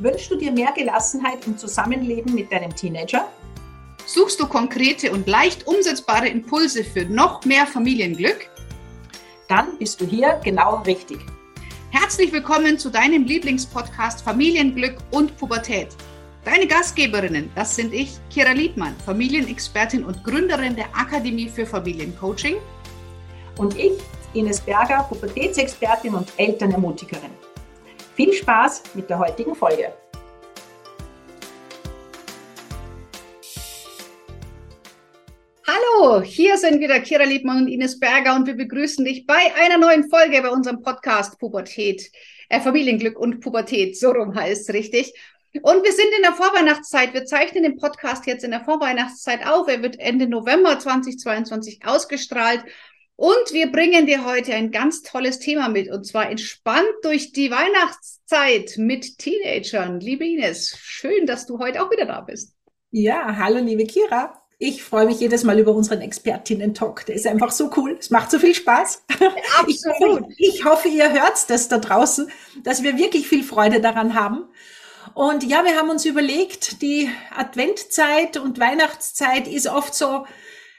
Wünschst du dir mehr Gelassenheit im Zusammenleben mit deinem Teenager? Suchst du konkrete und leicht umsetzbare Impulse für noch mehr Familienglück? Dann bist du hier genau richtig. Herzlich willkommen zu deinem Lieblingspodcast Familienglück und Pubertät. Deine Gastgeberinnen, das sind ich, Kira Liebmann, Familienexpertin und Gründerin der Akademie für Familiencoaching. Und ich, Ines Berger, Pubertätsexpertin und Elternermutigerin. Viel Spaß mit der heutigen Folge. Hallo, hier sind wieder Kira Liebmann und Ines Berger und wir begrüßen dich bei einer neuen Folge bei unserem Podcast Pubertät, äh, Familienglück und Pubertät, so rum heißt es richtig. Und wir sind in der Vorweihnachtszeit. Wir zeichnen den Podcast jetzt in der Vorweihnachtszeit auf. Er wird Ende November 2022 ausgestrahlt. Und wir bringen dir heute ein ganz tolles Thema mit, und zwar entspannt durch die Weihnachtszeit mit Teenagern. Liebe Ines, schön, dass du heute auch wieder da bist. Ja, hallo, liebe Kira. Ich freue mich jedes Mal über unseren Expertinnen-Talk. Der ist einfach so cool. Es macht so viel Spaß. Absolut. Ich hoffe, ich hoffe ihr hört das da draußen, dass wir wirklich viel Freude daran haben. Und ja, wir haben uns überlegt, die Adventzeit und Weihnachtszeit ist oft so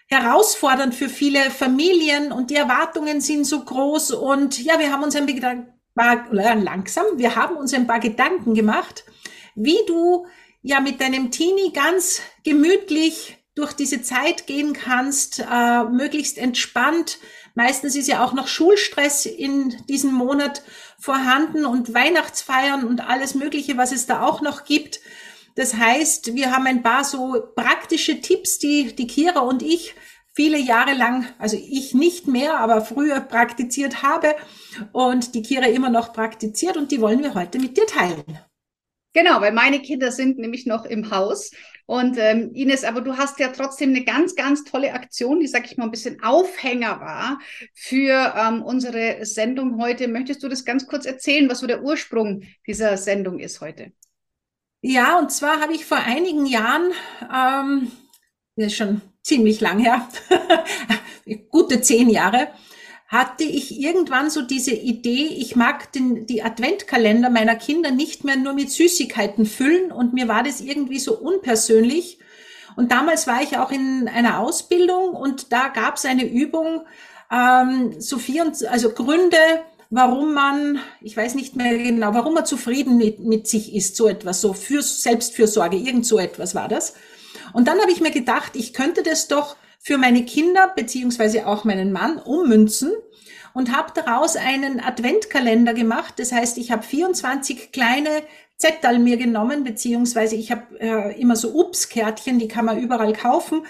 herausfordernd für viele Familien und die Erwartungen sind so groß. Und ja, wir haben uns ein paar, langsam, wir haben uns ein paar Gedanken gemacht, wie du ja mit deinem Teenie ganz gemütlich durch diese Zeit gehen kannst, äh, möglichst entspannt. Meistens ist ja auch noch Schulstress in diesem Monat vorhanden und Weihnachtsfeiern und alles Mögliche, was es da auch noch gibt. Das heißt, wir haben ein paar so praktische Tipps, die die Kira und ich viele Jahre lang, also ich nicht mehr, aber früher praktiziert habe und die Kira immer noch praktiziert und die wollen wir heute mit dir teilen. Genau, weil meine Kinder sind nämlich noch im Haus. Und ähm, Ines, aber du hast ja trotzdem eine ganz, ganz tolle Aktion, die, sag ich mal, ein bisschen Aufhänger war für ähm, unsere Sendung heute. Möchtest du das ganz kurz erzählen, was so der Ursprung dieser Sendung ist heute? Ja, und zwar habe ich vor einigen Jahren, ähm, das ist schon ziemlich lang her, gute zehn Jahre, hatte ich irgendwann so diese Idee, ich mag den, die Adventkalender meiner Kinder nicht mehr nur mit Süßigkeiten füllen und mir war das irgendwie so unpersönlich. Und damals war ich auch in einer Ausbildung und da gab es eine Übung, ähm, so vier, also Gründe, warum man, ich weiß nicht mehr genau, warum man zufrieden mit, mit sich ist, so etwas, so für Selbstfürsorge, irgend so etwas war das. Und dann habe ich mir gedacht, ich könnte das doch für meine Kinder beziehungsweise auch meinen Mann ummünzen und habe daraus einen Adventkalender gemacht. Das heißt, ich habe 24 kleine Zettel mir genommen, beziehungsweise ich habe äh, immer so Ups-Kärtchen, die kann man überall kaufen.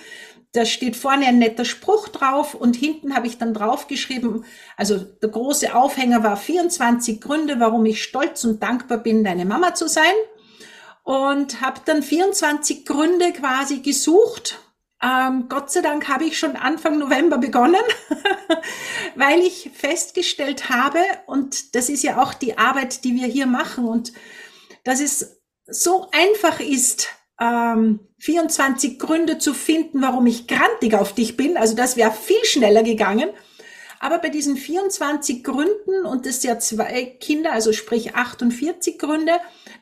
Da steht vorne ein netter Spruch drauf und hinten habe ich dann draufgeschrieben, also der große Aufhänger war 24 Gründe, warum ich stolz und dankbar bin, deine Mama zu sein und habe dann 24 Gründe quasi gesucht. Ähm, Gott sei Dank habe ich schon Anfang November begonnen, weil ich festgestellt habe, und das ist ja auch die Arbeit, die wir hier machen, und dass es so einfach ist, ähm, 24 Gründe zu finden, warum ich grantig auf dich bin. Also das wäre viel schneller gegangen. Aber bei diesen 24 Gründen und das ja zwei Kinder, also sprich 48 Gründe,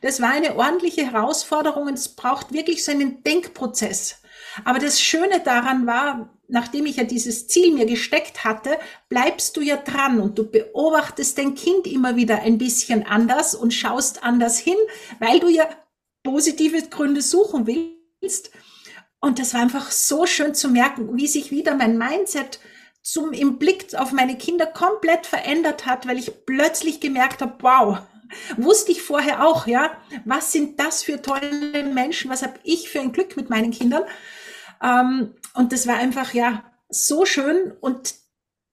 das war eine ordentliche Herausforderung und es braucht wirklich so einen Denkprozess. Aber das Schöne daran war, nachdem ich ja dieses Ziel mir gesteckt hatte, bleibst du ja dran und du beobachtest dein Kind immer wieder ein bisschen anders und schaust anders hin, weil du ja positive Gründe suchen willst. Und das war einfach so schön zu merken, wie sich wieder mein Mindset zum, im Blick auf meine Kinder komplett verändert hat, weil ich plötzlich gemerkt habe, wow, wusste ich vorher auch, ja, was sind das für tolle Menschen, was habe ich für ein Glück mit meinen Kindern. Ähm, und das war einfach, ja, so schön und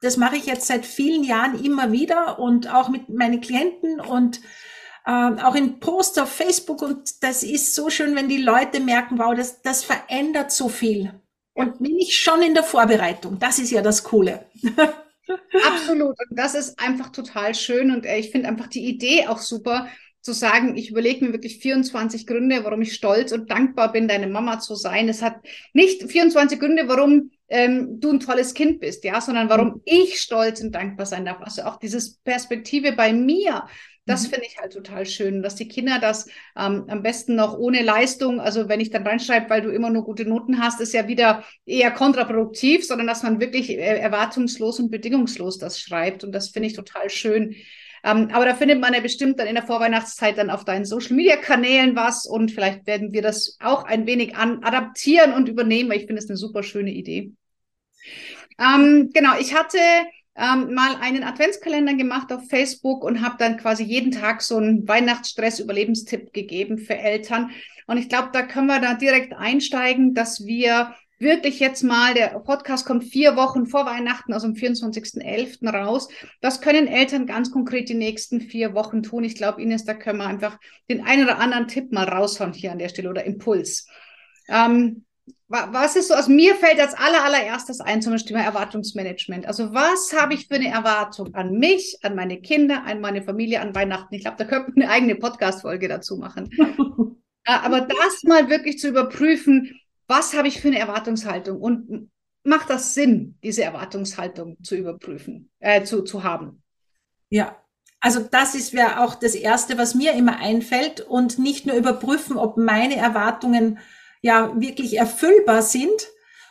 das mache ich jetzt seit vielen Jahren immer wieder und auch mit meinen Klienten und äh, auch in Posts auf Facebook und das ist so schön, wenn die Leute merken, wow, das, das verändert so viel. Und bin ich schon in der Vorbereitung. Das ist ja das Coole. Absolut. Und das ist einfach total schön. Und äh, ich finde einfach die Idee auch super, zu sagen, ich überlege mir wirklich 24 Gründe, warum ich stolz und dankbar bin, deine Mama zu sein. Es hat nicht 24 Gründe, warum ähm, du ein tolles Kind bist, ja, sondern warum mhm. ich stolz und dankbar sein darf. Also auch dieses Perspektive bei mir, das mhm. finde ich halt total schön, dass die Kinder das ähm, am besten noch ohne Leistung, also wenn ich dann reinschreibe, weil du immer nur gute Noten hast, ist ja wieder eher kontraproduktiv, sondern dass man wirklich äh, erwartungslos und bedingungslos das schreibt. Und das finde ich total schön. Ähm, aber da findet man ja bestimmt dann in der Vorweihnachtszeit dann auf deinen Social Media Kanälen was und vielleicht werden wir das auch ein wenig an, adaptieren und übernehmen, weil ich finde es eine super schöne Idee. Ähm, genau, ich hatte ähm, mal einen Adventskalender gemacht auf Facebook und habe dann quasi jeden Tag so einen Weihnachtsstress-Überlebenstipp gegeben für Eltern. Und ich glaube, da können wir da direkt einsteigen, dass wir wirklich jetzt mal, der Podcast kommt vier Wochen vor Weihnachten, also am 24.11. raus. Was können Eltern ganz konkret die nächsten vier Wochen tun? Ich glaube, Ines, da können wir einfach den einen oder anderen Tipp mal raushauen hier an der Stelle oder Impuls. Ähm, was ist so, also mir fällt als aller, allererstes ein zum Thema Erwartungsmanagement. Also was habe ich für eine Erwartung an mich, an meine Kinder, an meine Familie, an Weihnachten? Ich glaube, da könnte man eine eigene Podcast-Folge dazu machen. Aber das mal wirklich zu überprüfen, was habe ich für eine Erwartungshaltung und macht das Sinn, diese Erwartungshaltung zu überprüfen, äh, zu, zu haben? Ja, also das ist ja auch das Erste, was mir immer einfällt und nicht nur überprüfen, ob meine Erwartungen ja wirklich erfüllbar sind,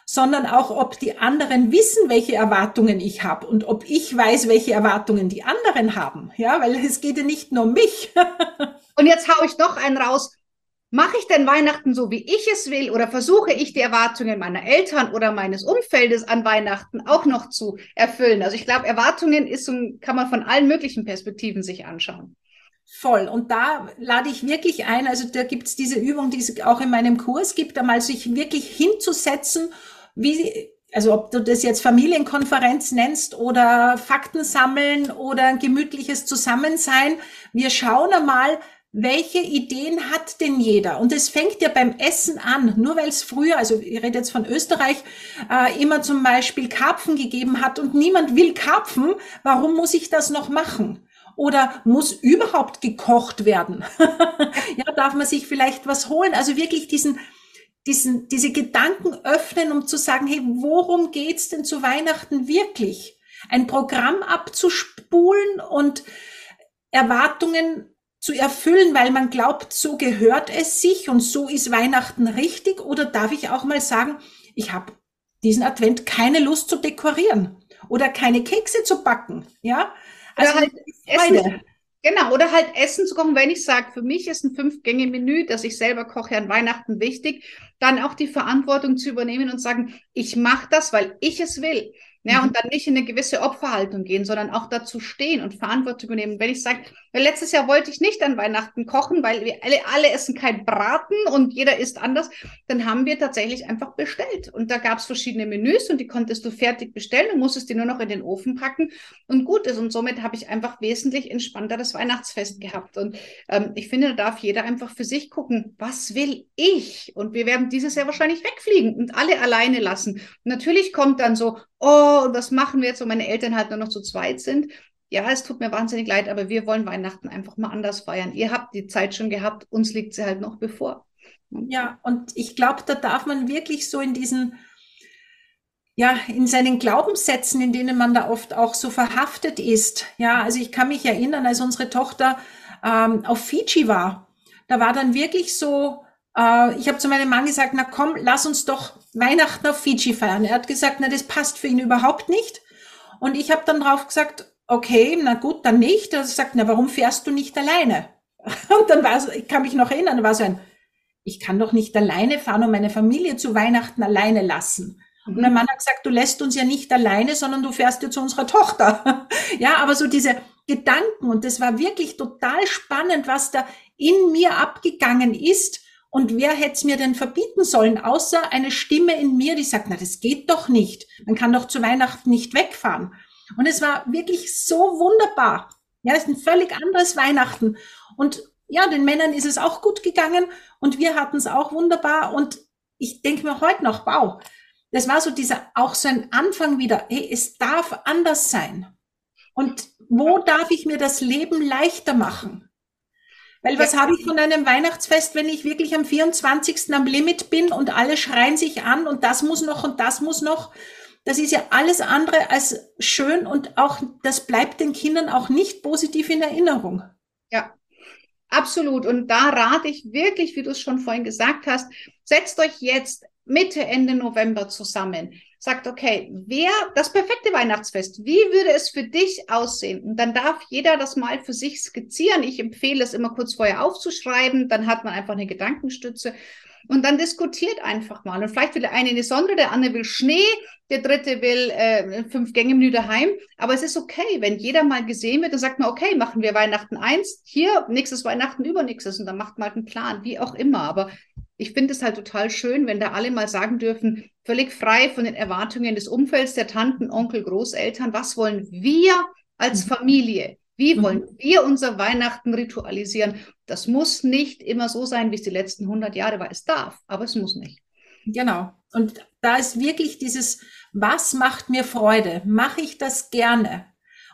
sondern auch, ob die anderen wissen, welche Erwartungen ich habe und ob ich weiß, welche Erwartungen die anderen haben. Ja, weil es geht ja nicht nur um mich. und jetzt haue ich noch einen raus. Mache ich denn Weihnachten so, wie ich es will, oder versuche ich die Erwartungen meiner Eltern oder meines Umfeldes an Weihnachten auch noch zu erfüllen? Also ich glaube, Erwartungen ist kann man von allen möglichen Perspektiven sich anschauen. Voll. Und da lade ich wirklich ein, also da gibt's diese Übung, die es auch in meinem Kurs gibt, einmal sich wirklich hinzusetzen, wie, also ob du das jetzt Familienkonferenz nennst oder Fakten sammeln oder ein gemütliches Zusammensein. Wir schauen einmal, welche Ideen hat denn jeder? Und es fängt ja beim Essen an. Nur weil es früher, also ich rede jetzt von Österreich, äh, immer zum Beispiel Karpfen gegeben hat und niemand will Karpfen, warum muss ich das noch machen? Oder muss überhaupt gekocht werden? ja, darf man sich vielleicht was holen? Also wirklich diesen, diesen, diese Gedanken öffnen, um zu sagen, hey, worum geht's denn zu Weihnachten wirklich? Ein Programm abzuspulen und Erwartungen zu erfüllen, weil man glaubt, so gehört es sich und so ist Weihnachten richtig? Oder darf ich auch mal sagen, ich habe diesen Advent keine Lust zu dekorieren oder keine Kekse zu backen, ja? Also halt Essen, genau, oder halt Essen zu kochen, wenn ich sage, für mich ist ein Fünf-Gänge-Menü, das ich selber koche an Weihnachten wichtig, dann auch die Verantwortung zu übernehmen und sagen, ich mache das, weil ich es will. Ja, mhm. und dann nicht in eine gewisse Opferhaltung gehen, sondern auch dazu stehen und Verantwortung übernehmen. Wenn ich sage, letztes Jahr wollte ich nicht an Weihnachten kochen, weil wir alle, alle essen kein Braten und jeder isst anders, dann haben wir tatsächlich einfach bestellt. Und da gab es verschiedene Menüs und die konntest du fertig bestellen und musstest die nur noch in den Ofen packen und gut ist. Und somit habe ich einfach wesentlich entspannteres Weihnachtsfest gehabt. Und ähm, ich finde, da darf jeder einfach für sich gucken, was will ich? Und wir werden dieses Jahr wahrscheinlich wegfliegen und alle alleine lassen. Und natürlich kommt dann so, oh, und was machen wir jetzt, wo meine Eltern halt nur noch zu zweit sind? Ja, es tut mir wahnsinnig leid, aber wir wollen Weihnachten einfach mal anders feiern. Ihr habt die Zeit schon gehabt, uns liegt sie halt noch bevor. Ja, und ich glaube, da darf man wirklich so in diesen, ja, in seinen Glaubenssätzen, in denen man da oft auch so verhaftet ist. Ja, also ich kann mich erinnern, als unsere Tochter ähm, auf Fiji war, da war dann wirklich so, äh, ich habe zu meinem Mann gesagt, na komm, lass uns doch Weihnachten auf Fiji feiern. Er hat gesagt, na das passt für ihn überhaupt nicht. Und ich habe dann drauf gesagt, okay, na gut, dann nicht. Er sagt, na warum fährst du nicht alleine? Und dann war so, ich kann mich noch erinnern, war so ein, ich kann doch nicht alleine fahren und meine Familie zu Weihnachten alleine lassen. Und mein Mann hat gesagt, du lässt uns ja nicht alleine, sondern du fährst ja zu unserer Tochter. ja, aber so diese Gedanken und das war wirklich total spannend, was da in mir abgegangen ist, und wer hätte es mir denn verbieten sollen, außer eine Stimme in mir, die sagt, na, das geht doch nicht. Man kann doch zu Weihnachten nicht wegfahren. Und es war wirklich so wunderbar. Ja, es ist ein völlig anderes Weihnachten. Und ja, den Männern ist es auch gut gegangen und wir hatten es auch wunderbar. Und ich denke mir heute noch, wow, das war so dieser, auch so ein Anfang wieder, hey, es darf anders sein. Und wo darf ich mir das Leben leichter machen? Weil was ja. habe ich von einem Weihnachtsfest, wenn ich wirklich am 24. am Limit bin und alle schreien sich an und das muss noch und das muss noch. Das ist ja alles andere als schön und auch, das bleibt den Kindern auch nicht positiv in Erinnerung. Ja, absolut. Und da rate ich wirklich, wie du es schon vorhin gesagt hast, setzt euch jetzt Mitte, Ende November zusammen. Sagt, okay, wer, das perfekte Weihnachtsfest, wie würde es für dich aussehen? Und dann darf jeder das mal für sich skizzieren. Ich empfehle es immer kurz vorher aufzuschreiben. Dann hat man einfach eine Gedankenstütze. Und dann diskutiert einfach mal. Und vielleicht will der eine eine Sonne, der andere will Schnee, der dritte will äh, fünf Gänge Menü daheim. Aber es ist okay, wenn jeder mal gesehen wird, dann sagt man, okay, machen wir Weihnachten eins, hier, nächstes Weihnachten, übernächstes. Und dann macht man halt einen Plan, wie auch immer. Aber ich finde es halt total schön, wenn da alle mal sagen dürfen, völlig frei von den Erwartungen des Umfelds, der Tanten, Onkel, Großeltern, was wollen wir als mhm. Familie? Wie mhm. wollen wir unser Weihnachten ritualisieren? Das muss nicht immer so sein, wie es die letzten 100 Jahre war. Es darf, aber es muss nicht. Genau. Und da ist wirklich dieses, was macht mir Freude? Mache ich das gerne?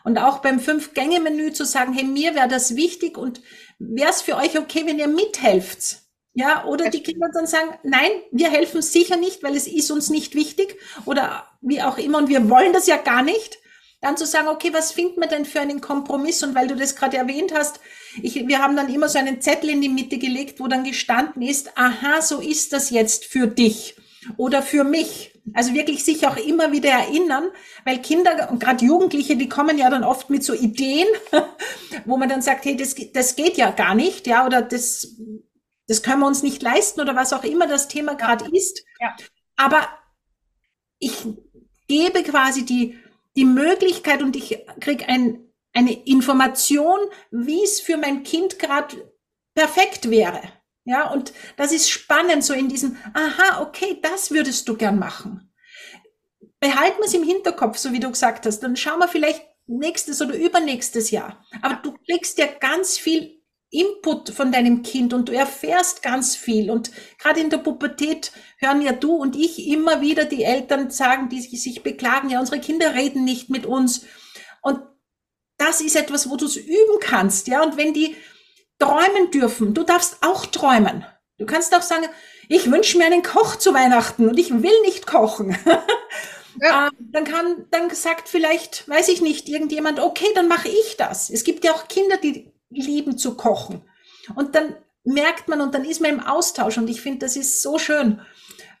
Und auch beim Fünf-Gänge-Menü zu sagen, hey, mir wäre das wichtig und wäre es für euch okay, wenn ihr mithelft? Ja, oder die Kinder dann sagen, nein, wir helfen sicher nicht, weil es ist uns nicht wichtig oder wie auch immer und wir wollen das ja gar nicht. Dann zu sagen, okay, was finden wir denn für einen Kompromiss? Und weil du das gerade erwähnt hast, ich, wir haben dann immer so einen Zettel in die Mitte gelegt, wo dann gestanden ist, aha, so ist das jetzt für dich oder für mich. Also wirklich sich auch immer wieder erinnern, weil Kinder und gerade Jugendliche, die kommen ja dann oft mit so Ideen, wo man dann sagt, hey, das, das geht ja gar nicht, ja, oder das das können wir uns nicht leisten oder was auch immer das Thema gerade ist. Ja. Aber ich gebe quasi die, die Möglichkeit und ich kriege ein, eine Information, wie es für mein Kind gerade perfekt wäre. Ja, und das ist spannend, so in diesem, aha, okay, das würdest du gern machen. Behalten wir es im Hinterkopf, so wie du gesagt hast, dann schauen wir vielleicht nächstes oder übernächstes Jahr. Aber du kriegst ja ganz viel Input von deinem Kind und du erfährst ganz viel. Und gerade in der Pubertät hören ja du und ich immer wieder die Eltern sagen, die sich beklagen, ja, unsere Kinder reden nicht mit uns. Und das ist etwas, wo du es üben kannst, ja. Und wenn die träumen dürfen, du darfst auch träumen. Du kannst auch sagen, ich wünsche mir einen Koch zu Weihnachten und ich will nicht kochen. Ja. Äh, dann kann, dann sagt vielleicht, weiß ich nicht, irgendjemand, okay, dann mache ich das. Es gibt ja auch Kinder, die lieben zu kochen. Und dann merkt man und dann ist man im Austausch und ich finde, das ist so schön.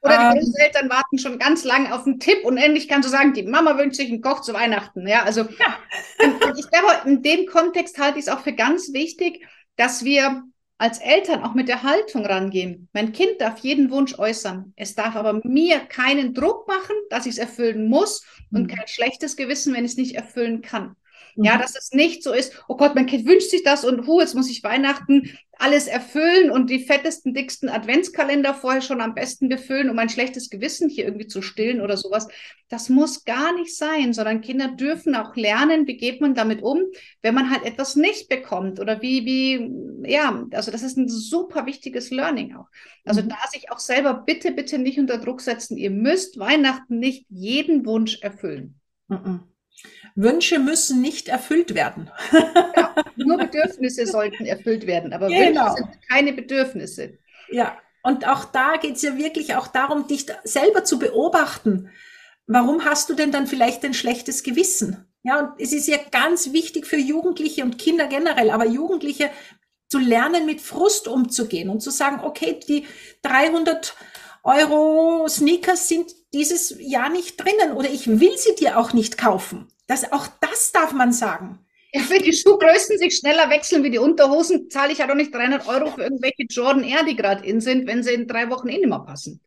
Oder die ähm, Großeltern warten schon ganz lange auf einen Tipp und endlich kannst du sagen, die Mama wünscht sich einen Koch zu Weihnachten. Ja, also ja. Und ich glaube, in dem Kontext halte ich es auch für ganz wichtig, dass wir als Eltern auch mit der Haltung rangehen. Mein Kind darf jeden Wunsch äußern. Es darf aber mir keinen Druck machen, dass ich es erfüllen muss und mhm. kein schlechtes Gewissen, wenn ich es nicht erfüllen kann. Ja, mhm. dass es nicht so ist, oh Gott, mein Kind wünscht sich das und hu, jetzt muss ich Weihnachten alles erfüllen und die fettesten, dicksten Adventskalender vorher schon am besten befüllen, um ein schlechtes Gewissen hier irgendwie zu stillen oder sowas. Das muss gar nicht sein, sondern Kinder dürfen auch lernen, wie geht man damit um, wenn man halt etwas nicht bekommt oder wie, wie, ja, also das ist ein super wichtiges Learning auch. Also mhm. da sich auch selber bitte, bitte nicht unter Druck setzen. Ihr müsst Weihnachten nicht jeden Wunsch erfüllen. Mhm. Wünsche müssen nicht erfüllt werden. Ja, nur Bedürfnisse sollten erfüllt werden, aber genau. Wünsche sind keine Bedürfnisse. Ja, und auch da geht es ja wirklich auch darum, dich selber zu beobachten. Warum hast du denn dann vielleicht ein schlechtes Gewissen? Ja, und es ist ja ganz wichtig für Jugendliche und Kinder generell, aber Jugendliche zu lernen, mit Frust umzugehen und zu sagen, okay, die 300 Euro Sneakers sind dieses Jahr nicht drinnen oder ich will sie dir auch nicht kaufen. Das, auch das darf man sagen. Ja, wenn die Schuhgrößen sich schneller wechseln wie die Unterhosen, zahle ich ja doch nicht 300 Euro für irgendwelche Jordan Air, die gerade in sind, wenn sie in drei Wochen eh nicht mehr passen.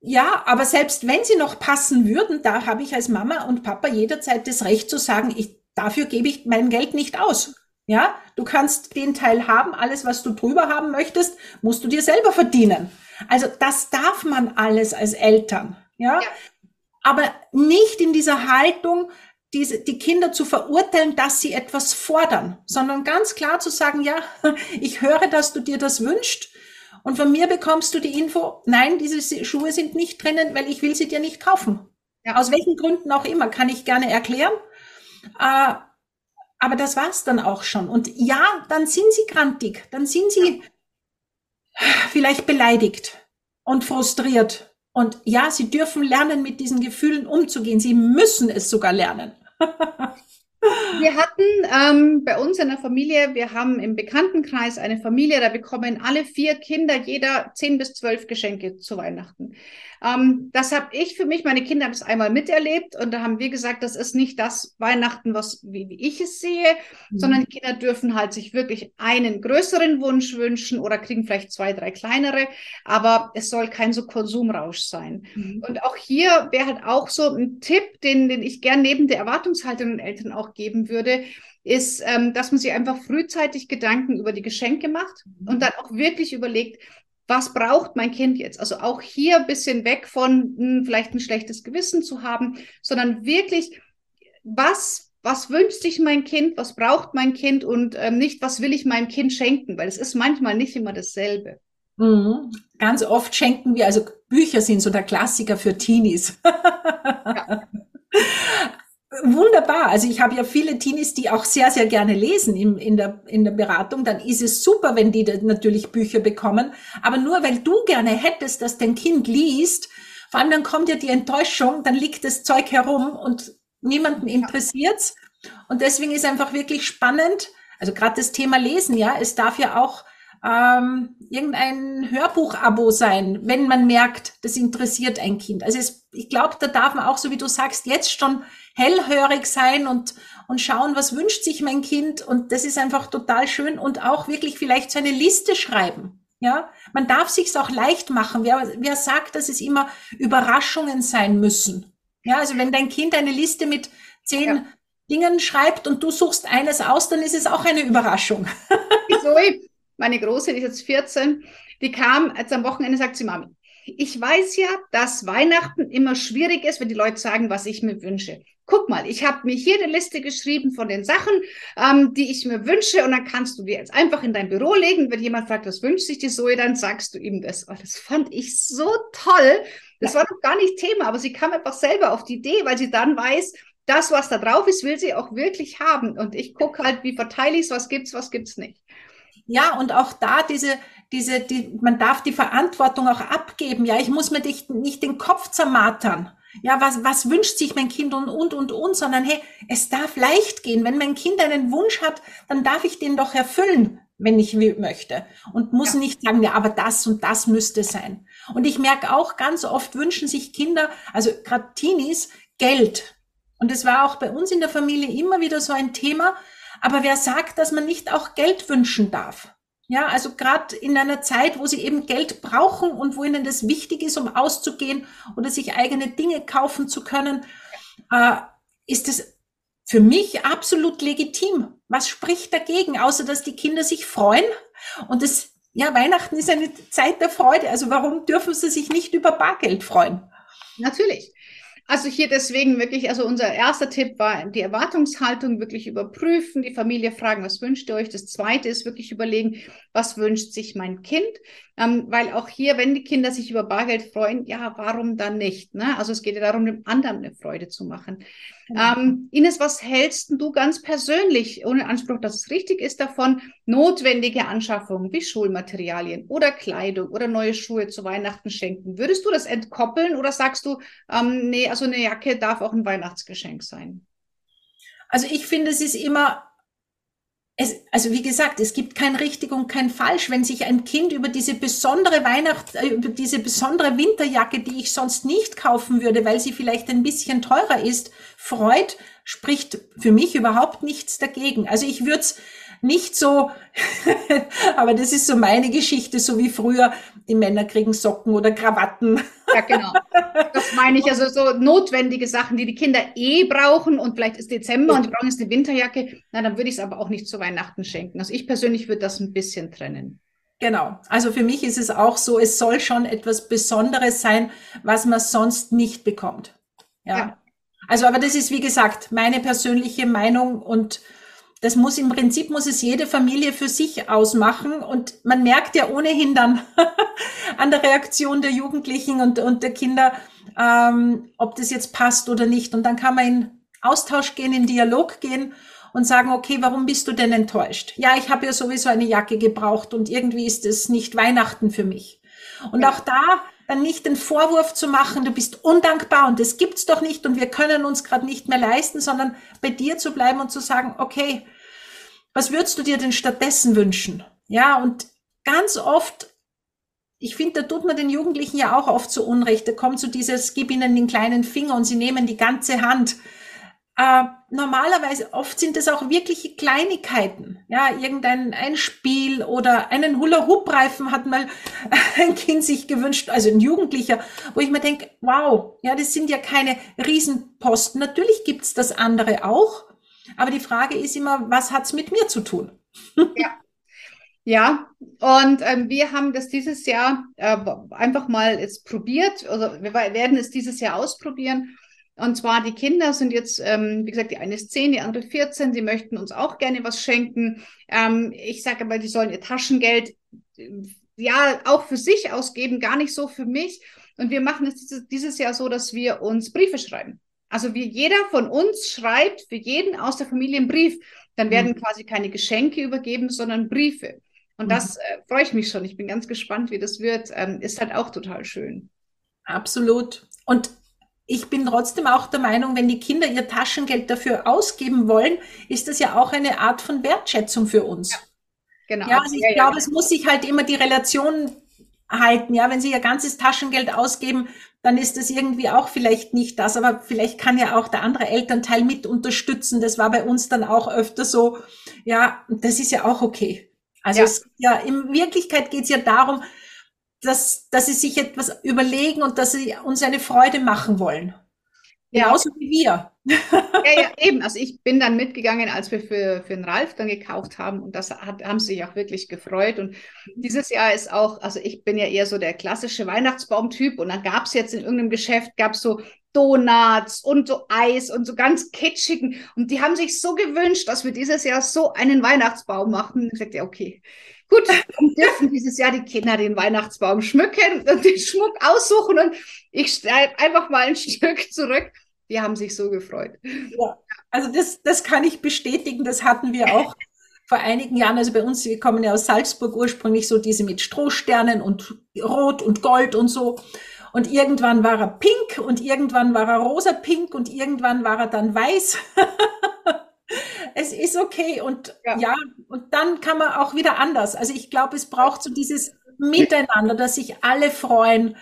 Ja, aber selbst wenn sie noch passen würden, da habe ich als Mama und Papa jederzeit das Recht zu sagen, ich, dafür gebe ich mein Geld nicht aus. Ja, du kannst den Teil haben, alles, was du drüber haben möchtest, musst du dir selber verdienen. Also das darf man alles als Eltern, ja? ja. Aber nicht in dieser Haltung, diese, die Kinder zu verurteilen, dass sie etwas fordern, sondern ganz klar zu sagen, ja, ich höre, dass du dir das wünschst. Und von mir bekommst du die Info, nein, diese Schuhe sind nicht drinnen, weil ich will sie dir nicht kaufen. Ja. Aus welchen Gründen auch immer, kann ich gerne erklären. Äh, aber das war's dann auch schon. Und ja, dann sind sie grantig, dann sind sie vielleicht beleidigt und frustriert. Und ja, sie dürfen lernen, mit diesen Gefühlen umzugehen. Sie müssen es sogar lernen. Wir hatten ähm, bei uns in der Familie, wir haben im Bekanntenkreis eine Familie, da bekommen alle vier Kinder jeder zehn bis zwölf Geschenke zu Weihnachten. Ähm, das habe ich für mich, meine Kinder haben es einmal miterlebt und da haben wir gesagt, das ist nicht das Weihnachten, was wie, wie ich es sehe, mhm. sondern die Kinder dürfen halt sich wirklich einen größeren Wunsch wünschen oder kriegen vielleicht zwei, drei kleinere, aber es soll kein so Konsumrausch sein. Mhm. Und auch hier wäre halt auch so ein Tipp, den, den ich gern neben der Erwartungshaltung den Eltern auch geben würde, ist, ähm, dass man sich einfach frühzeitig Gedanken über die Geschenke macht mhm. und dann auch wirklich überlegt, was braucht mein Kind jetzt? Also auch hier ein bisschen weg von mh, hm, vielleicht ein schlechtes Gewissen zu haben, sondern wirklich, was, was wünscht sich mein Kind, was braucht mein Kind und ähm, nicht, was will ich meinem Kind schenken, weil es ist manchmal nicht immer dasselbe. Mhm. Ganz oft schenken wir, also Bücher sind so der Klassiker für Teenies. ja. Wunderbar. Also ich habe ja viele Teenies, die auch sehr, sehr gerne lesen im, in, der, in der Beratung. Dann ist es super, wenn die natürlich Bücher bekommen. Aber nur weil du gerne hättest, dass dein Kind liest, vor allem dann kommt ja die Enttäuschung, dann liegt das Zeug herum und niemanden interessiert's. Und deswegen ist einfach wirklich spannend, also gerade das Thema Lesen, ja, es darf ja auch ähm, irgendein Hörbuch-Abo sein, wenn man merkt, das interessiert ein Kind. Also es, ich glaube, da darf man auch, so wie du sagst, jetzt schon hellhörig sein und, und schauen, was wünscht sich mein Kind. Und das ist einfach total schön und auch wirklich vielleicht so eine Liste schreiben. Ja, man darf sich's auch leicht machen. Wer, wer sagt, dass es immer Überraschungen sein müssen? Ja, also wenn dein Kind eine Liste mit zehn ja. Dingen schreibt und du suchst eines aus, dann ist es auch eine Überraschung. Zoe, meine Große, die ist jetzt 14, die kam jetzt am Wochenende, sagt sie, Mami, ich weiß ja, dass Weihnachten immer schwierig ist, wenn die Leute sagen, was ich mir wünsche guck mal, ich habe mir hier eine Liste geschrieben von den Sachen, ähm, die ich mir wünsche und dann kannst du die jetzt einfach in dein Büro legen. Wenn jemand fragt, was wünscht sich die Zoe, dann sagst du ihm das. Oh, das fand ich so toll. Das war noch gar nicht Thema, aber sie kam einfach selber auf die Idee, weil sie dann weiß, das, was da drauf ist, will sie auch wirklich haben. Und ich gucke halt, wie verteile ich es, was gibt's, was gibt's nicht. Ja, und auch da diese, diese, die, man darf die Verantwortung auch abgeben. Ja, ich muss mir nicht, nicht den Kopf zermatern ja, was, was wünscht sich mein Kind und, und, und, und, sondern hey, es darf leicht gehen. Wenn mein Kind einen Wunsch hat, dann darf ich den doch erfüllen, wenn ich möchte. Und muss ja. nicht sagen, ja, aber das und das müsste sein. Und ich merke auch, ganz oft wünschen sich Kinder, also gerade Teenies, Geld. Und es war auch bei uns in der Familie immer wieder so ein Thema. Aber wer sagt, dass man nicht auch Geld wünschen darf? Ja, also gerade in einer Zeit, wo sie eben Geld brauchen und wo ihnen das wichtig ist, um auszugehen oder sich eigene Dinge kaufen zu können, äh, ist es für mich absolut legitim. Was spricht dagegen, außer dass die Kinder sich freuen? Und das, ja, Weihnachten ist eine Zeit der Freude. Also warum dürfen sie sich nicht über Bargeld freuen? Natürlich. Also hier deswegen wirklich, also unser erster Tipp war die Erwartungshaltung wirklich überprüfen, die Familie fragen, was wünscht ihr euch? Das zweite ist wirklich überlegen, was wünscht sich mein Kind? Ähm, weil auch hier, wenn die Kinder sich über Bargeld freuen, ja, warum dann nicht? Ne? Also es geht ja darum, dem anderen eine Freude zu machen. Mhm. Ähm, Ines, was hältst du ganz persönlich, ohne Anspruch, dass es richtig ist, davon, notwendige Anschaffungen wie Schulmaterialien oder Kleidung oder neue Schuhe zu Weihnachten schenken? Würdest du das entkoppeln oder sagst du, ähm, nee, also eine Jacke darf auch ein Weihnachtsgeschenk sein? Also ich finde, es ist immer es, also wie gesagt, es gibt kein richtig und kein falsch. Wenn sich ein Kind über diese besondere Weihnacht, äh, über diese besondere Winterjacke, die ich sonst nicht kaufen würde, weil sie vielleicht ein bisschen teurer ist, freut, spricht für mich überhaupt nichts dagegen. Also ich würde es nicht so, aber das ist so meine Geschichte, so wie früher, die Männer kriegen Socken oder Krawatten. Ja, genau. Das meine ich, also so notwendige Sachen, die die Kinder eh brauchen und vielleicht ist Dezember und die brauchen jetzt eine Winterjacke, na, dann würde ich es aber auch nicht zu Weihnachten schenken. Also ich persönlich würde das ein bisschen trennen. Genau. Also für mich ist es auch so, es soll schon etwas Besonderes sein, was man sonst nicht bekommt. Ja. ja. Also, aber das ist, wie gesagt, meine persönliche Meinung und das muss im Prinzip muss es jede Familie für sich ausmachen und man merkt ja ohnehin dann an der Reaktion der Jugendlichen und, und der Kinder, ähm, ob das jetzt passt oder nicht. Und dann kann man in Austausch gehen, in Dialog gehen und sagen, okay, warum bist du denn enttäuscht? Ja, ich habe ja sowieso eine Jacke gebraucht und irgendwie ist es nicht Weihnachten für mich. Und ja. auch da dann nicht den Vorwurf zu machen, du bist undankbar und das gibt's doch nicht und wir können uns gerade nicht mehr leisten, sondern bei dir zu bleiben und zu sagen, okay, was würdest du dir denn stattdessen wünschen? Ja, und ganz oft ich finde, da tut man den Jugendlichen ja auch oft so Unrecht. Da kommt so dieses, gib ihnen den kleinen Finger und sie nehmen die ganze Hand. Äh, normalerweise, oft sind das auch wirkliche Kleinigkeiten. Ja, irgendein ein Spiel oder einen Hula-Hoop-Reifen hat mal ein Kind sich gewünscht, also ein Jugendlicher, wo ich mir denke, wow, ja, das sind ja keine Riesenposten. Natürlich gibt's das andere auch. Aber die Frage ist immer, was hat's mit mir zu tun? Ja, ja, und ähm, wir haben das dieses Jahr äh, einfach mal jetzt probiert. Also wir werden es dieses Jahr ausprobieren. Und zwar die Kinder sind jetzt, ähm, wie gesagt, die eine ist zehn, die andere 14. Sie möchten uns auch gerne was schenken. Ähm, ich sage aber, die sollen ihr Taschengeld äh, ja auch für sich ausgeben, gar nicht so für mich. Und wir machen es dieses, dieses Jahr so, dass wir uns Briefe schreiben. Also wie jeder von uns schreibt für jeden aus der Familie einen Brief. Dann werden mhm. quasi keine Geschenke übergeben, sondern Briefe. Und mhm. das äh, freue ich mich schon. Ich bin ganz gespannt, wie das wird. Ähm, ist halt auch total schön. Absolut. Und ich bin trotzdem auch der Meinung, wenn die Kinder ihr Taschengeld dafür ausgeben wollen, ist das ja auch eine Art von Wertschätzung für uns. Ja, genau. Ja, also ich ja, glaube, ja. es muss sich halt immer die Relation halten. Ja, wenn sie ihr ganzes Taschengeld ausgeben, dann ist das irgendwie auch vielleicht nicht das, aber vielleicht kann ja auch der andere Elternteil mit unterstützen. Das war bei uns dann auch öfter so. Ja, das ist ja auch okay. Also ja. es, ja, in Wirklichkeit geht es ja darum, dass, dass sie sich etwas überlegen und dass sie uns eine Freude machen wollen. Genauso ja. wie wir. Ja, ja, eben. Also ich bin dann mitgegangen, als wir für, für den Ralf dann gekauft haben und das hat, haben sie sich auch wirklich gefreut. Und dieses Jahr ist auch, also ich bin ja eher so der klassische Weihnachtsbaumtyp und dann gab es jetzt in irgendeinem Geschäft, gab es so Donuts und so Eis und so ganz kitschigen. Und die haben sich so gewünscht, dass wir dieses Jahr so einen Weihnachtsbaum machen. Ich sagte, ja, okay. Gut, dann dürfen dieses Jahr die Kinder den Weihnachtsbaum schmücken und den Schmuck aussuchen und ich schreibe einfach mal ein Stück zurück. Die haben sich so gefreut. Ja, also das, das kann ich bestätigen. Das hatten wir auch vor einigen Jahren. Also bei uns, wir kommen ja aus Salzburg ursprünglich so diese mit Strohsternen und Rot und Gold und so. Und irgendwann war er pink und irgendwann war er rosa-pink und irgendwann war er dann weiß. es ist okay und ja. ja. und dann kann man auch wieder anders. Also ich glaube, es braucht so dieses Miteinander, dass sich alle freuen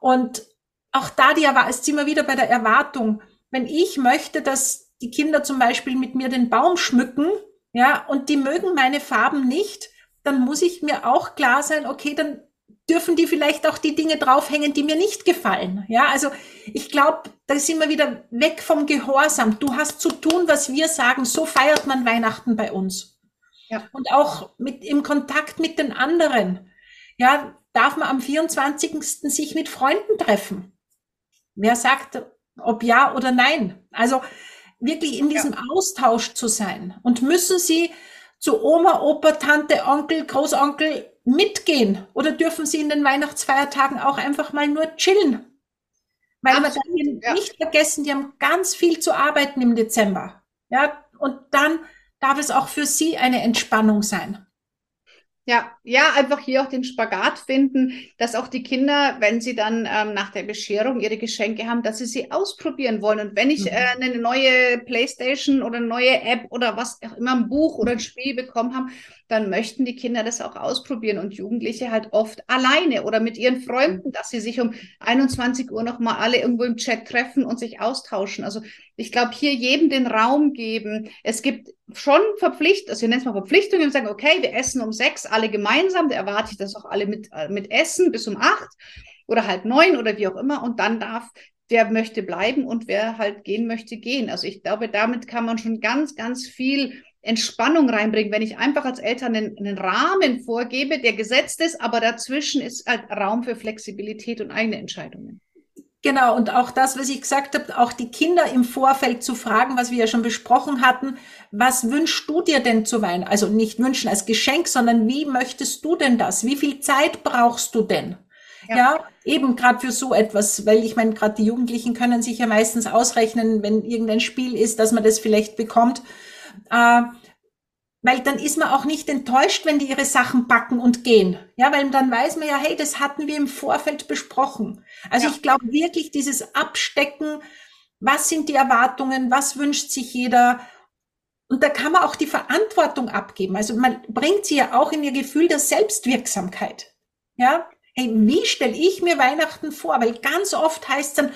und auch da die jetzt sind wir wieder bei der Erwartung. Wenn ich möchte, dass die Kinder zum Beispiel mit mir den Baum schmücken, ja, und die mögen meine Farben nicht, dann muss ich mir auch klar sein, okay, dann dürfen die vielleicht auch die Dinge draufhängen, die mir nicht gefallen. Ja, also ich glaube, da sind wir wieder weg vom Gehorsam. Du hast zu tun, was wir sagen. So feiert man Weihnachten bei uns. Ja. Und auch mit, im Kontakt mit den anderen. Ja, darf man am 24. sich mit Freunden treffen. Wer sagt, ob ja oder nein? Also wirklich in diesem ja. Austausch zu sein. Und müssen sie zu Oma, Opa, Tante, Onkel, Großonkel mitgehen? Oder dürfen sie in den Weihnachtsfeiertagen auch einfach mal nur chillen? Weil Absolut, wir ja. nicht vergessen, die haben ganz viel zu arbeiten im Dezember. Ja, und dann darf es auch für sie eine Entspannung sein. Ja, ja, einfach hier auch den Spagat finden, dass auch die Kinder, wenn sie dann ähm, nach der Bescherung ihre Geschenke haben, dass sie sie ausprobieren wollen. Und wenn ich mhm. äh, eine neue Playstation oder eine neue App oder was auch immer, ein Buch oder ein Spiel bekommen haben, dann möchten die Kinder das auch ausprobieren und Jugendliche halt oft alleine oder mit ihren Freunden, dass sie sich um 21 Uhr nochmal alle irgendwo im Chat treffen und sich austauschen. Also ich glaube, hier jedem den Raum geben. Es gibt schon Verpflichtungen, also wir nennen es mal Verpflichtungen und sagen, okay, wir essen um sechs alle gemeinsam, da erwarte ich das auch alle mit, äh, mit essen bis um acht oder halb neun oder wie auch immer und dann darf wer möchte bleiben und wer halt gehen möchte, gehen. Also ich glaube, damit kann man schon ganz, ganz viel Entspannung reinbringen, wenn ich einfach als Eltern einen, einen, Rahmen vorgebe, der gesetzt ist, aber dazwischen ist halt Raum für Flexibilität und eigene Entscheidungen. Genau, und auch das, was ich gesagt habe, auch die Kinder im Vorfeld zu fragen, was wir ja schon besprochen hatten, was wünschst du dir denn zu Weihnachten? Also nicht wünschen als Geschenk, sondern wie möchtest du denn das? Wie viel Zeit brauchst du denn? Ja, ja eben gerade für so etwas, weil ich meine, gerade die Jugendlichen können sich ja meistens ausrechnen, wenn irgendein Spiel ist, dass man das vielleicht bekommt Äh, weil dann ist man auch nicht enttäuscht, wenn die ihre Sachen packen und gehen. Ja, weil dann weiß man ja, hey, das hatten wir im Vorfeld besprochen. Also ja. ich glaube wirklich dieses Abstecken, was sind die Erwartungen, was wünscht sich jeder? Und da kann man auch die Verantwortung abgeben. Also man bringt sie ja auch in ihr Gefühl der Selbstwirksamkeit. Ja, hey, wie stelle ich mir Weihnachten vor? Weil ganz oft heißt es dann,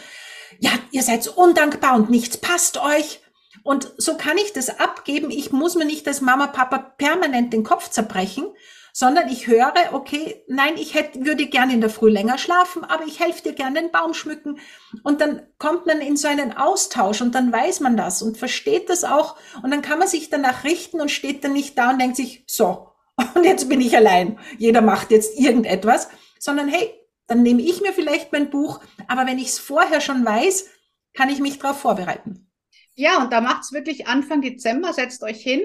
ja, ihr seid undankbar und nichts passt euch. Und so kann ich das abgeben. Ich muss mir nicht als Mama, Papa permanent den Kopf zerbrechen, sondern ich höre, okay, nein, ich hätte, würde gerne in der Früh länger schlafen, aber ich helfe dir gerne den Baum schmücken. Und dann kommt man in so einen Austausch und dann weiß man das und versteht das auch. Und dann kann man sich danach richten und steht dann nicht da und denkt sich, so, und jetzt bin ich allein. Jeder macht jetzt irgendetwas, sondern hey, dann nehme ich mir vielleicht mein Buch, aber wenn ich es vorher schon weiß, kann ich mich darauf vorbereiten. Ja, und da macht es wirklich Anfang Dezember, setzt euch hin,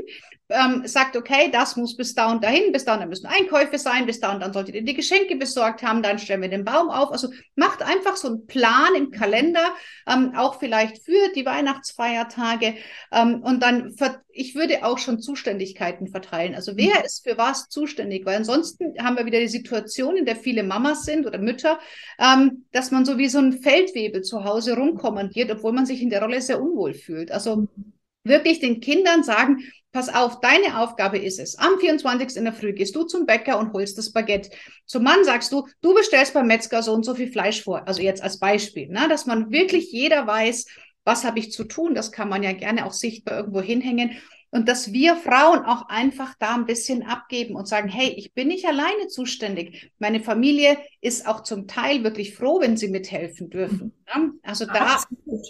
ähm, sagt, okay, das muss bis da und dahin, bis da und dann müssen Einkäufe sein, bis da und dann solltet ihr die Geschenke besorgt haben, dann stellen wir den Baum auf. Also macht einfach so einen Plan im Kalender, ähm, auch vielleicht für die Weihnachtsfeiertage. Ähm, und dann, ich würde auch schon Zuständigkeiten verteilen. Also wer mhm. ist für was zuständig? Weil ansonsten haben wir wieder die Situation, in der viele Mamas sind oder Mütter, ähm, dass man so wie so ein Feldwebel zu Hause rumkommandiert, obwohl man sich in der Rolle sehr unwohl fühlt. Also mhm. wirklich den Kindern sagen, pass auf, deine Aufgabe ist es. Am 24. in der Früh gehst du zum Bäcker und holst das Baguette. Zum Mann sagst du, du bestellst beim Metzger so und so viel Fleisch vor. Also jetzt als Beispiel, ne? dass man wirklich jeder weiß, was habe ich zu tun. Das kann man ja gerne auch sichtbar irgendwo hinhängen. Und dass wir Frauen auch einfach da ein bisschen abgeben und sagen, hey, ich bin nicht alleine zuständig. Meine Familie ist auch zum Teil wirklich froh, wenn sie mithelfen dürfen. Ne? Also da.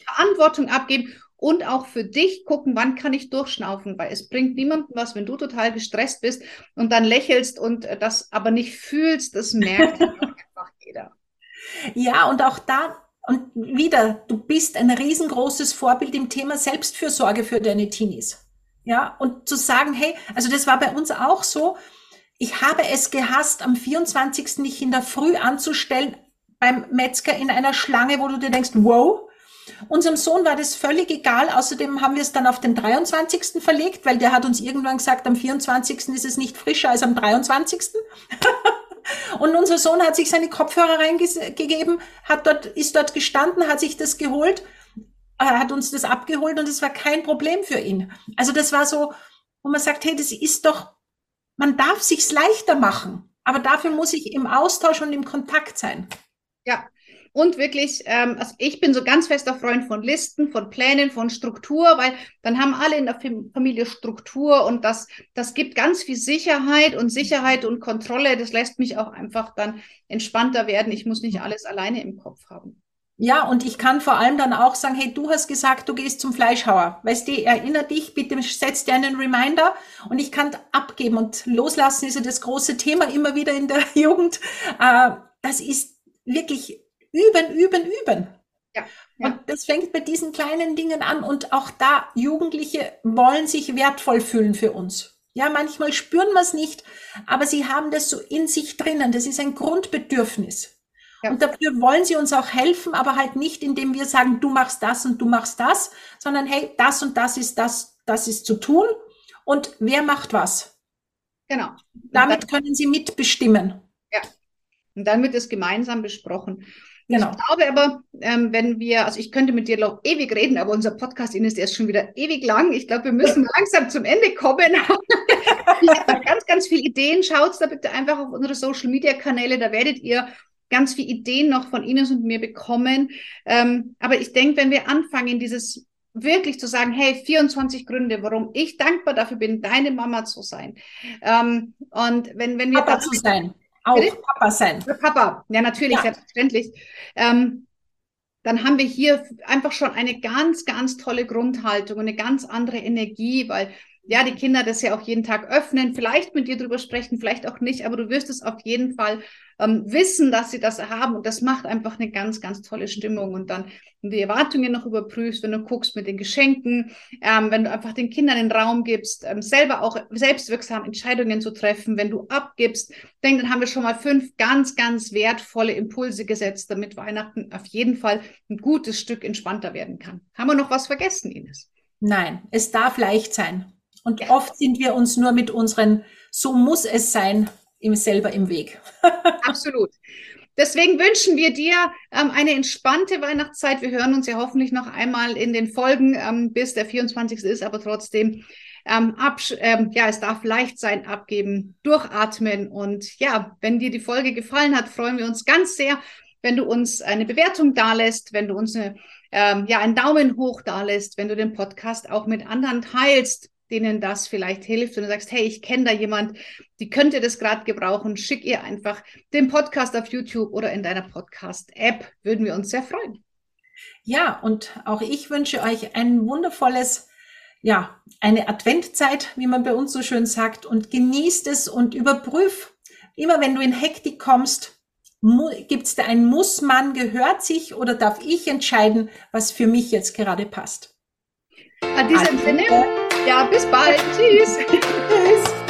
Verantwortung abgeben und auch für dich gucken, wann kann ich durchschnaufen, weil es bringt niemandem was, wenn du total gestresst bist und dann lächelst und äh, das aber nicht fühlst, das merkt einfach jeder. Ja, und auch da und wieder, du bist ein riesengroßes Vorbild im Thema Selbstfürsorge für deine Teenies. Ja, und zu sagen, hey, also das war bei uns auch so, ich habe es gehasst, am 24. nicht in der Früh anzustellen beim Metzger in einer Schlange, wo du dir denkst, wow, Unserem Sohn war das völlig egal. Außerdem haben wir es dann auf den 23. verlegt, weil der hat uns irgendwann gesagt, am 24. ist es nicht frischer als am 23. Und unser Sohn hat sich seine Kopfhörer reingegeben, hat dort, ist dort gestanden, hat sich das geholt, äh, hat uns das abgeholt und es war kein Problem für ihn. Also das war so, wo man sagt, hey, das ist doch, man darf sich's leichter machen. Aber dafür muss ich im Austausch und im Kontakt sein. Ja, und wirklich, ähm, also ich bin so ganz fester Freund von Listen, von Plänen, von Struktur, weil dann haben alle in der Familie Struktur und das, das gibt ganz viel Sicherheit und Sicherheit und Kontrolle. Das lässt mich auch einfach dann entspannter werden. Ich muss nicht alles alleine im Kopf haben. Ja, und ich kann vor allem dann auch sagen, hey, du hast gesagt, du gehst zum Fleischhauer. Weißt du, erinnere dich, bitte setz dir einen Reminder und ich kann abgeben und loslassen ist ja das große Thema immer wieder in der Jugend. Äh, das ist wirklich üben, üben, üben. Ja, ja. Und das fängt bei diesen kleinen Dingen an. Und auch da, Jugendliche wollen sich wertvoll fühlen für uns. Ja, manchmal spüren wir es nicht, aber sie haben das so in sich drinnen. Das ist ein Grundbedürfnis. Ja. Und dafür wollen sie uns auch helfen, aber halt nicht, indem wir sagen, du machst das und du machst das, sondern hey, das und das ist das, das ist zu tun. Und wer macht was? Genau. Damit können sie mitbestimmen. Ja. Und dann wird es gemeinsam besprochen. Genau. Ich glaube aber, ähm, wenn wir, also ich könnte mit dir noch ewig reden, aber unser Podcast Ines, der ist schon wieder ewig lang. Ich glaube, wir müssen langsam zum Ende kommen. ich habe ganz, ganz viele Ideen. Schaut da bitte einfach auf unsere Social Media Kanäle, da werdet ihr ganz viele Ideen noch von Ines und mir bekommen. Ähm, aber ich denke, wenn wir anfangen, dieses wirklich zu sagen, hey, 24 Gründe, warum ich dankbar dafür bin, deine Mama zu sein. Ähm, und wenn, wenn wir Papa zu sein. Auch Bitte? Papa sein. Papa, ja, natürlich, ja. selbstverständlich. Ähm, dann haben wir hier einfach schon eine ganz, ganz tolle Grundhaltung und eine ganz andere Energie, weil ja, die Kinder das ja auch jeden Tag öffnen, vielleicht mit dir drüber sprechen, vielleicht auch nicht, aber du wirst es auf jeden Fall ähm, wissen, dass sie das haben und das macht einfach eine ganz, ganz tolle Stimmung und dann, wenn du die Erwartungen noch überprüfst, wenn du guckst mit den Geschenken, ähm, wenn du einfach den Kindern den Raum gibst, ähm, selber auch selbstwirksam Entscheidungen zu treffen, wenn du abgibst, denk, dann haben wir schon mal fünf ganz, ganz wertvolle Impulse gesetzt, damit Weihnachten auf jeden Fall ein gutes Stück entspannter werden kann. Haben wir noch was vergessen, Ines? Nein, es darf leicht sein. Und ja. oft sind wir uns nur mit unseren, so muss es sein, im, selber im Weg. Absolut. Deswegen wünschen wir dir ähm, eine entspannte Weihnachtszeit. Wir hören uns ja hoffentlich noch einmal in den Folgen, ähm, bis der 24. ist, aber trotzdem, ähm, ähm, ja, es darf leicht sein, abgeben, durchatmen. Und ja, wenn dir die Folge gefallen hat, freuen wir uns ganz sehr, wenn du uns eine Bewertung dalässt, wenn du uns eine, ähm, ja, einen Daumen hoch dalässt, wenn du den Podcast auch mit anderen teilst denen das vielleicht hilft und du sagst, hey, ich kenne da jemand, die könnte das gerade gebrauchen, schick ihr einfach den Podcast auf YouTube oder in deiner Podcast-App. Würden wir uns sehr freuen. Ja, und auch ich wünsche euch ein wundervolles, ja, eine Adventzeit, wie man bei uns so schön sagt, und genießt es und überprüf. Immer wenn du in Hektik kommst, gibt es da ein Muss man, gehört sich oder darf ich entscheiden, was für mich jetzt gerade passt? In diesem Sinne. Ja, bis bald. Tschüss. Tschüss.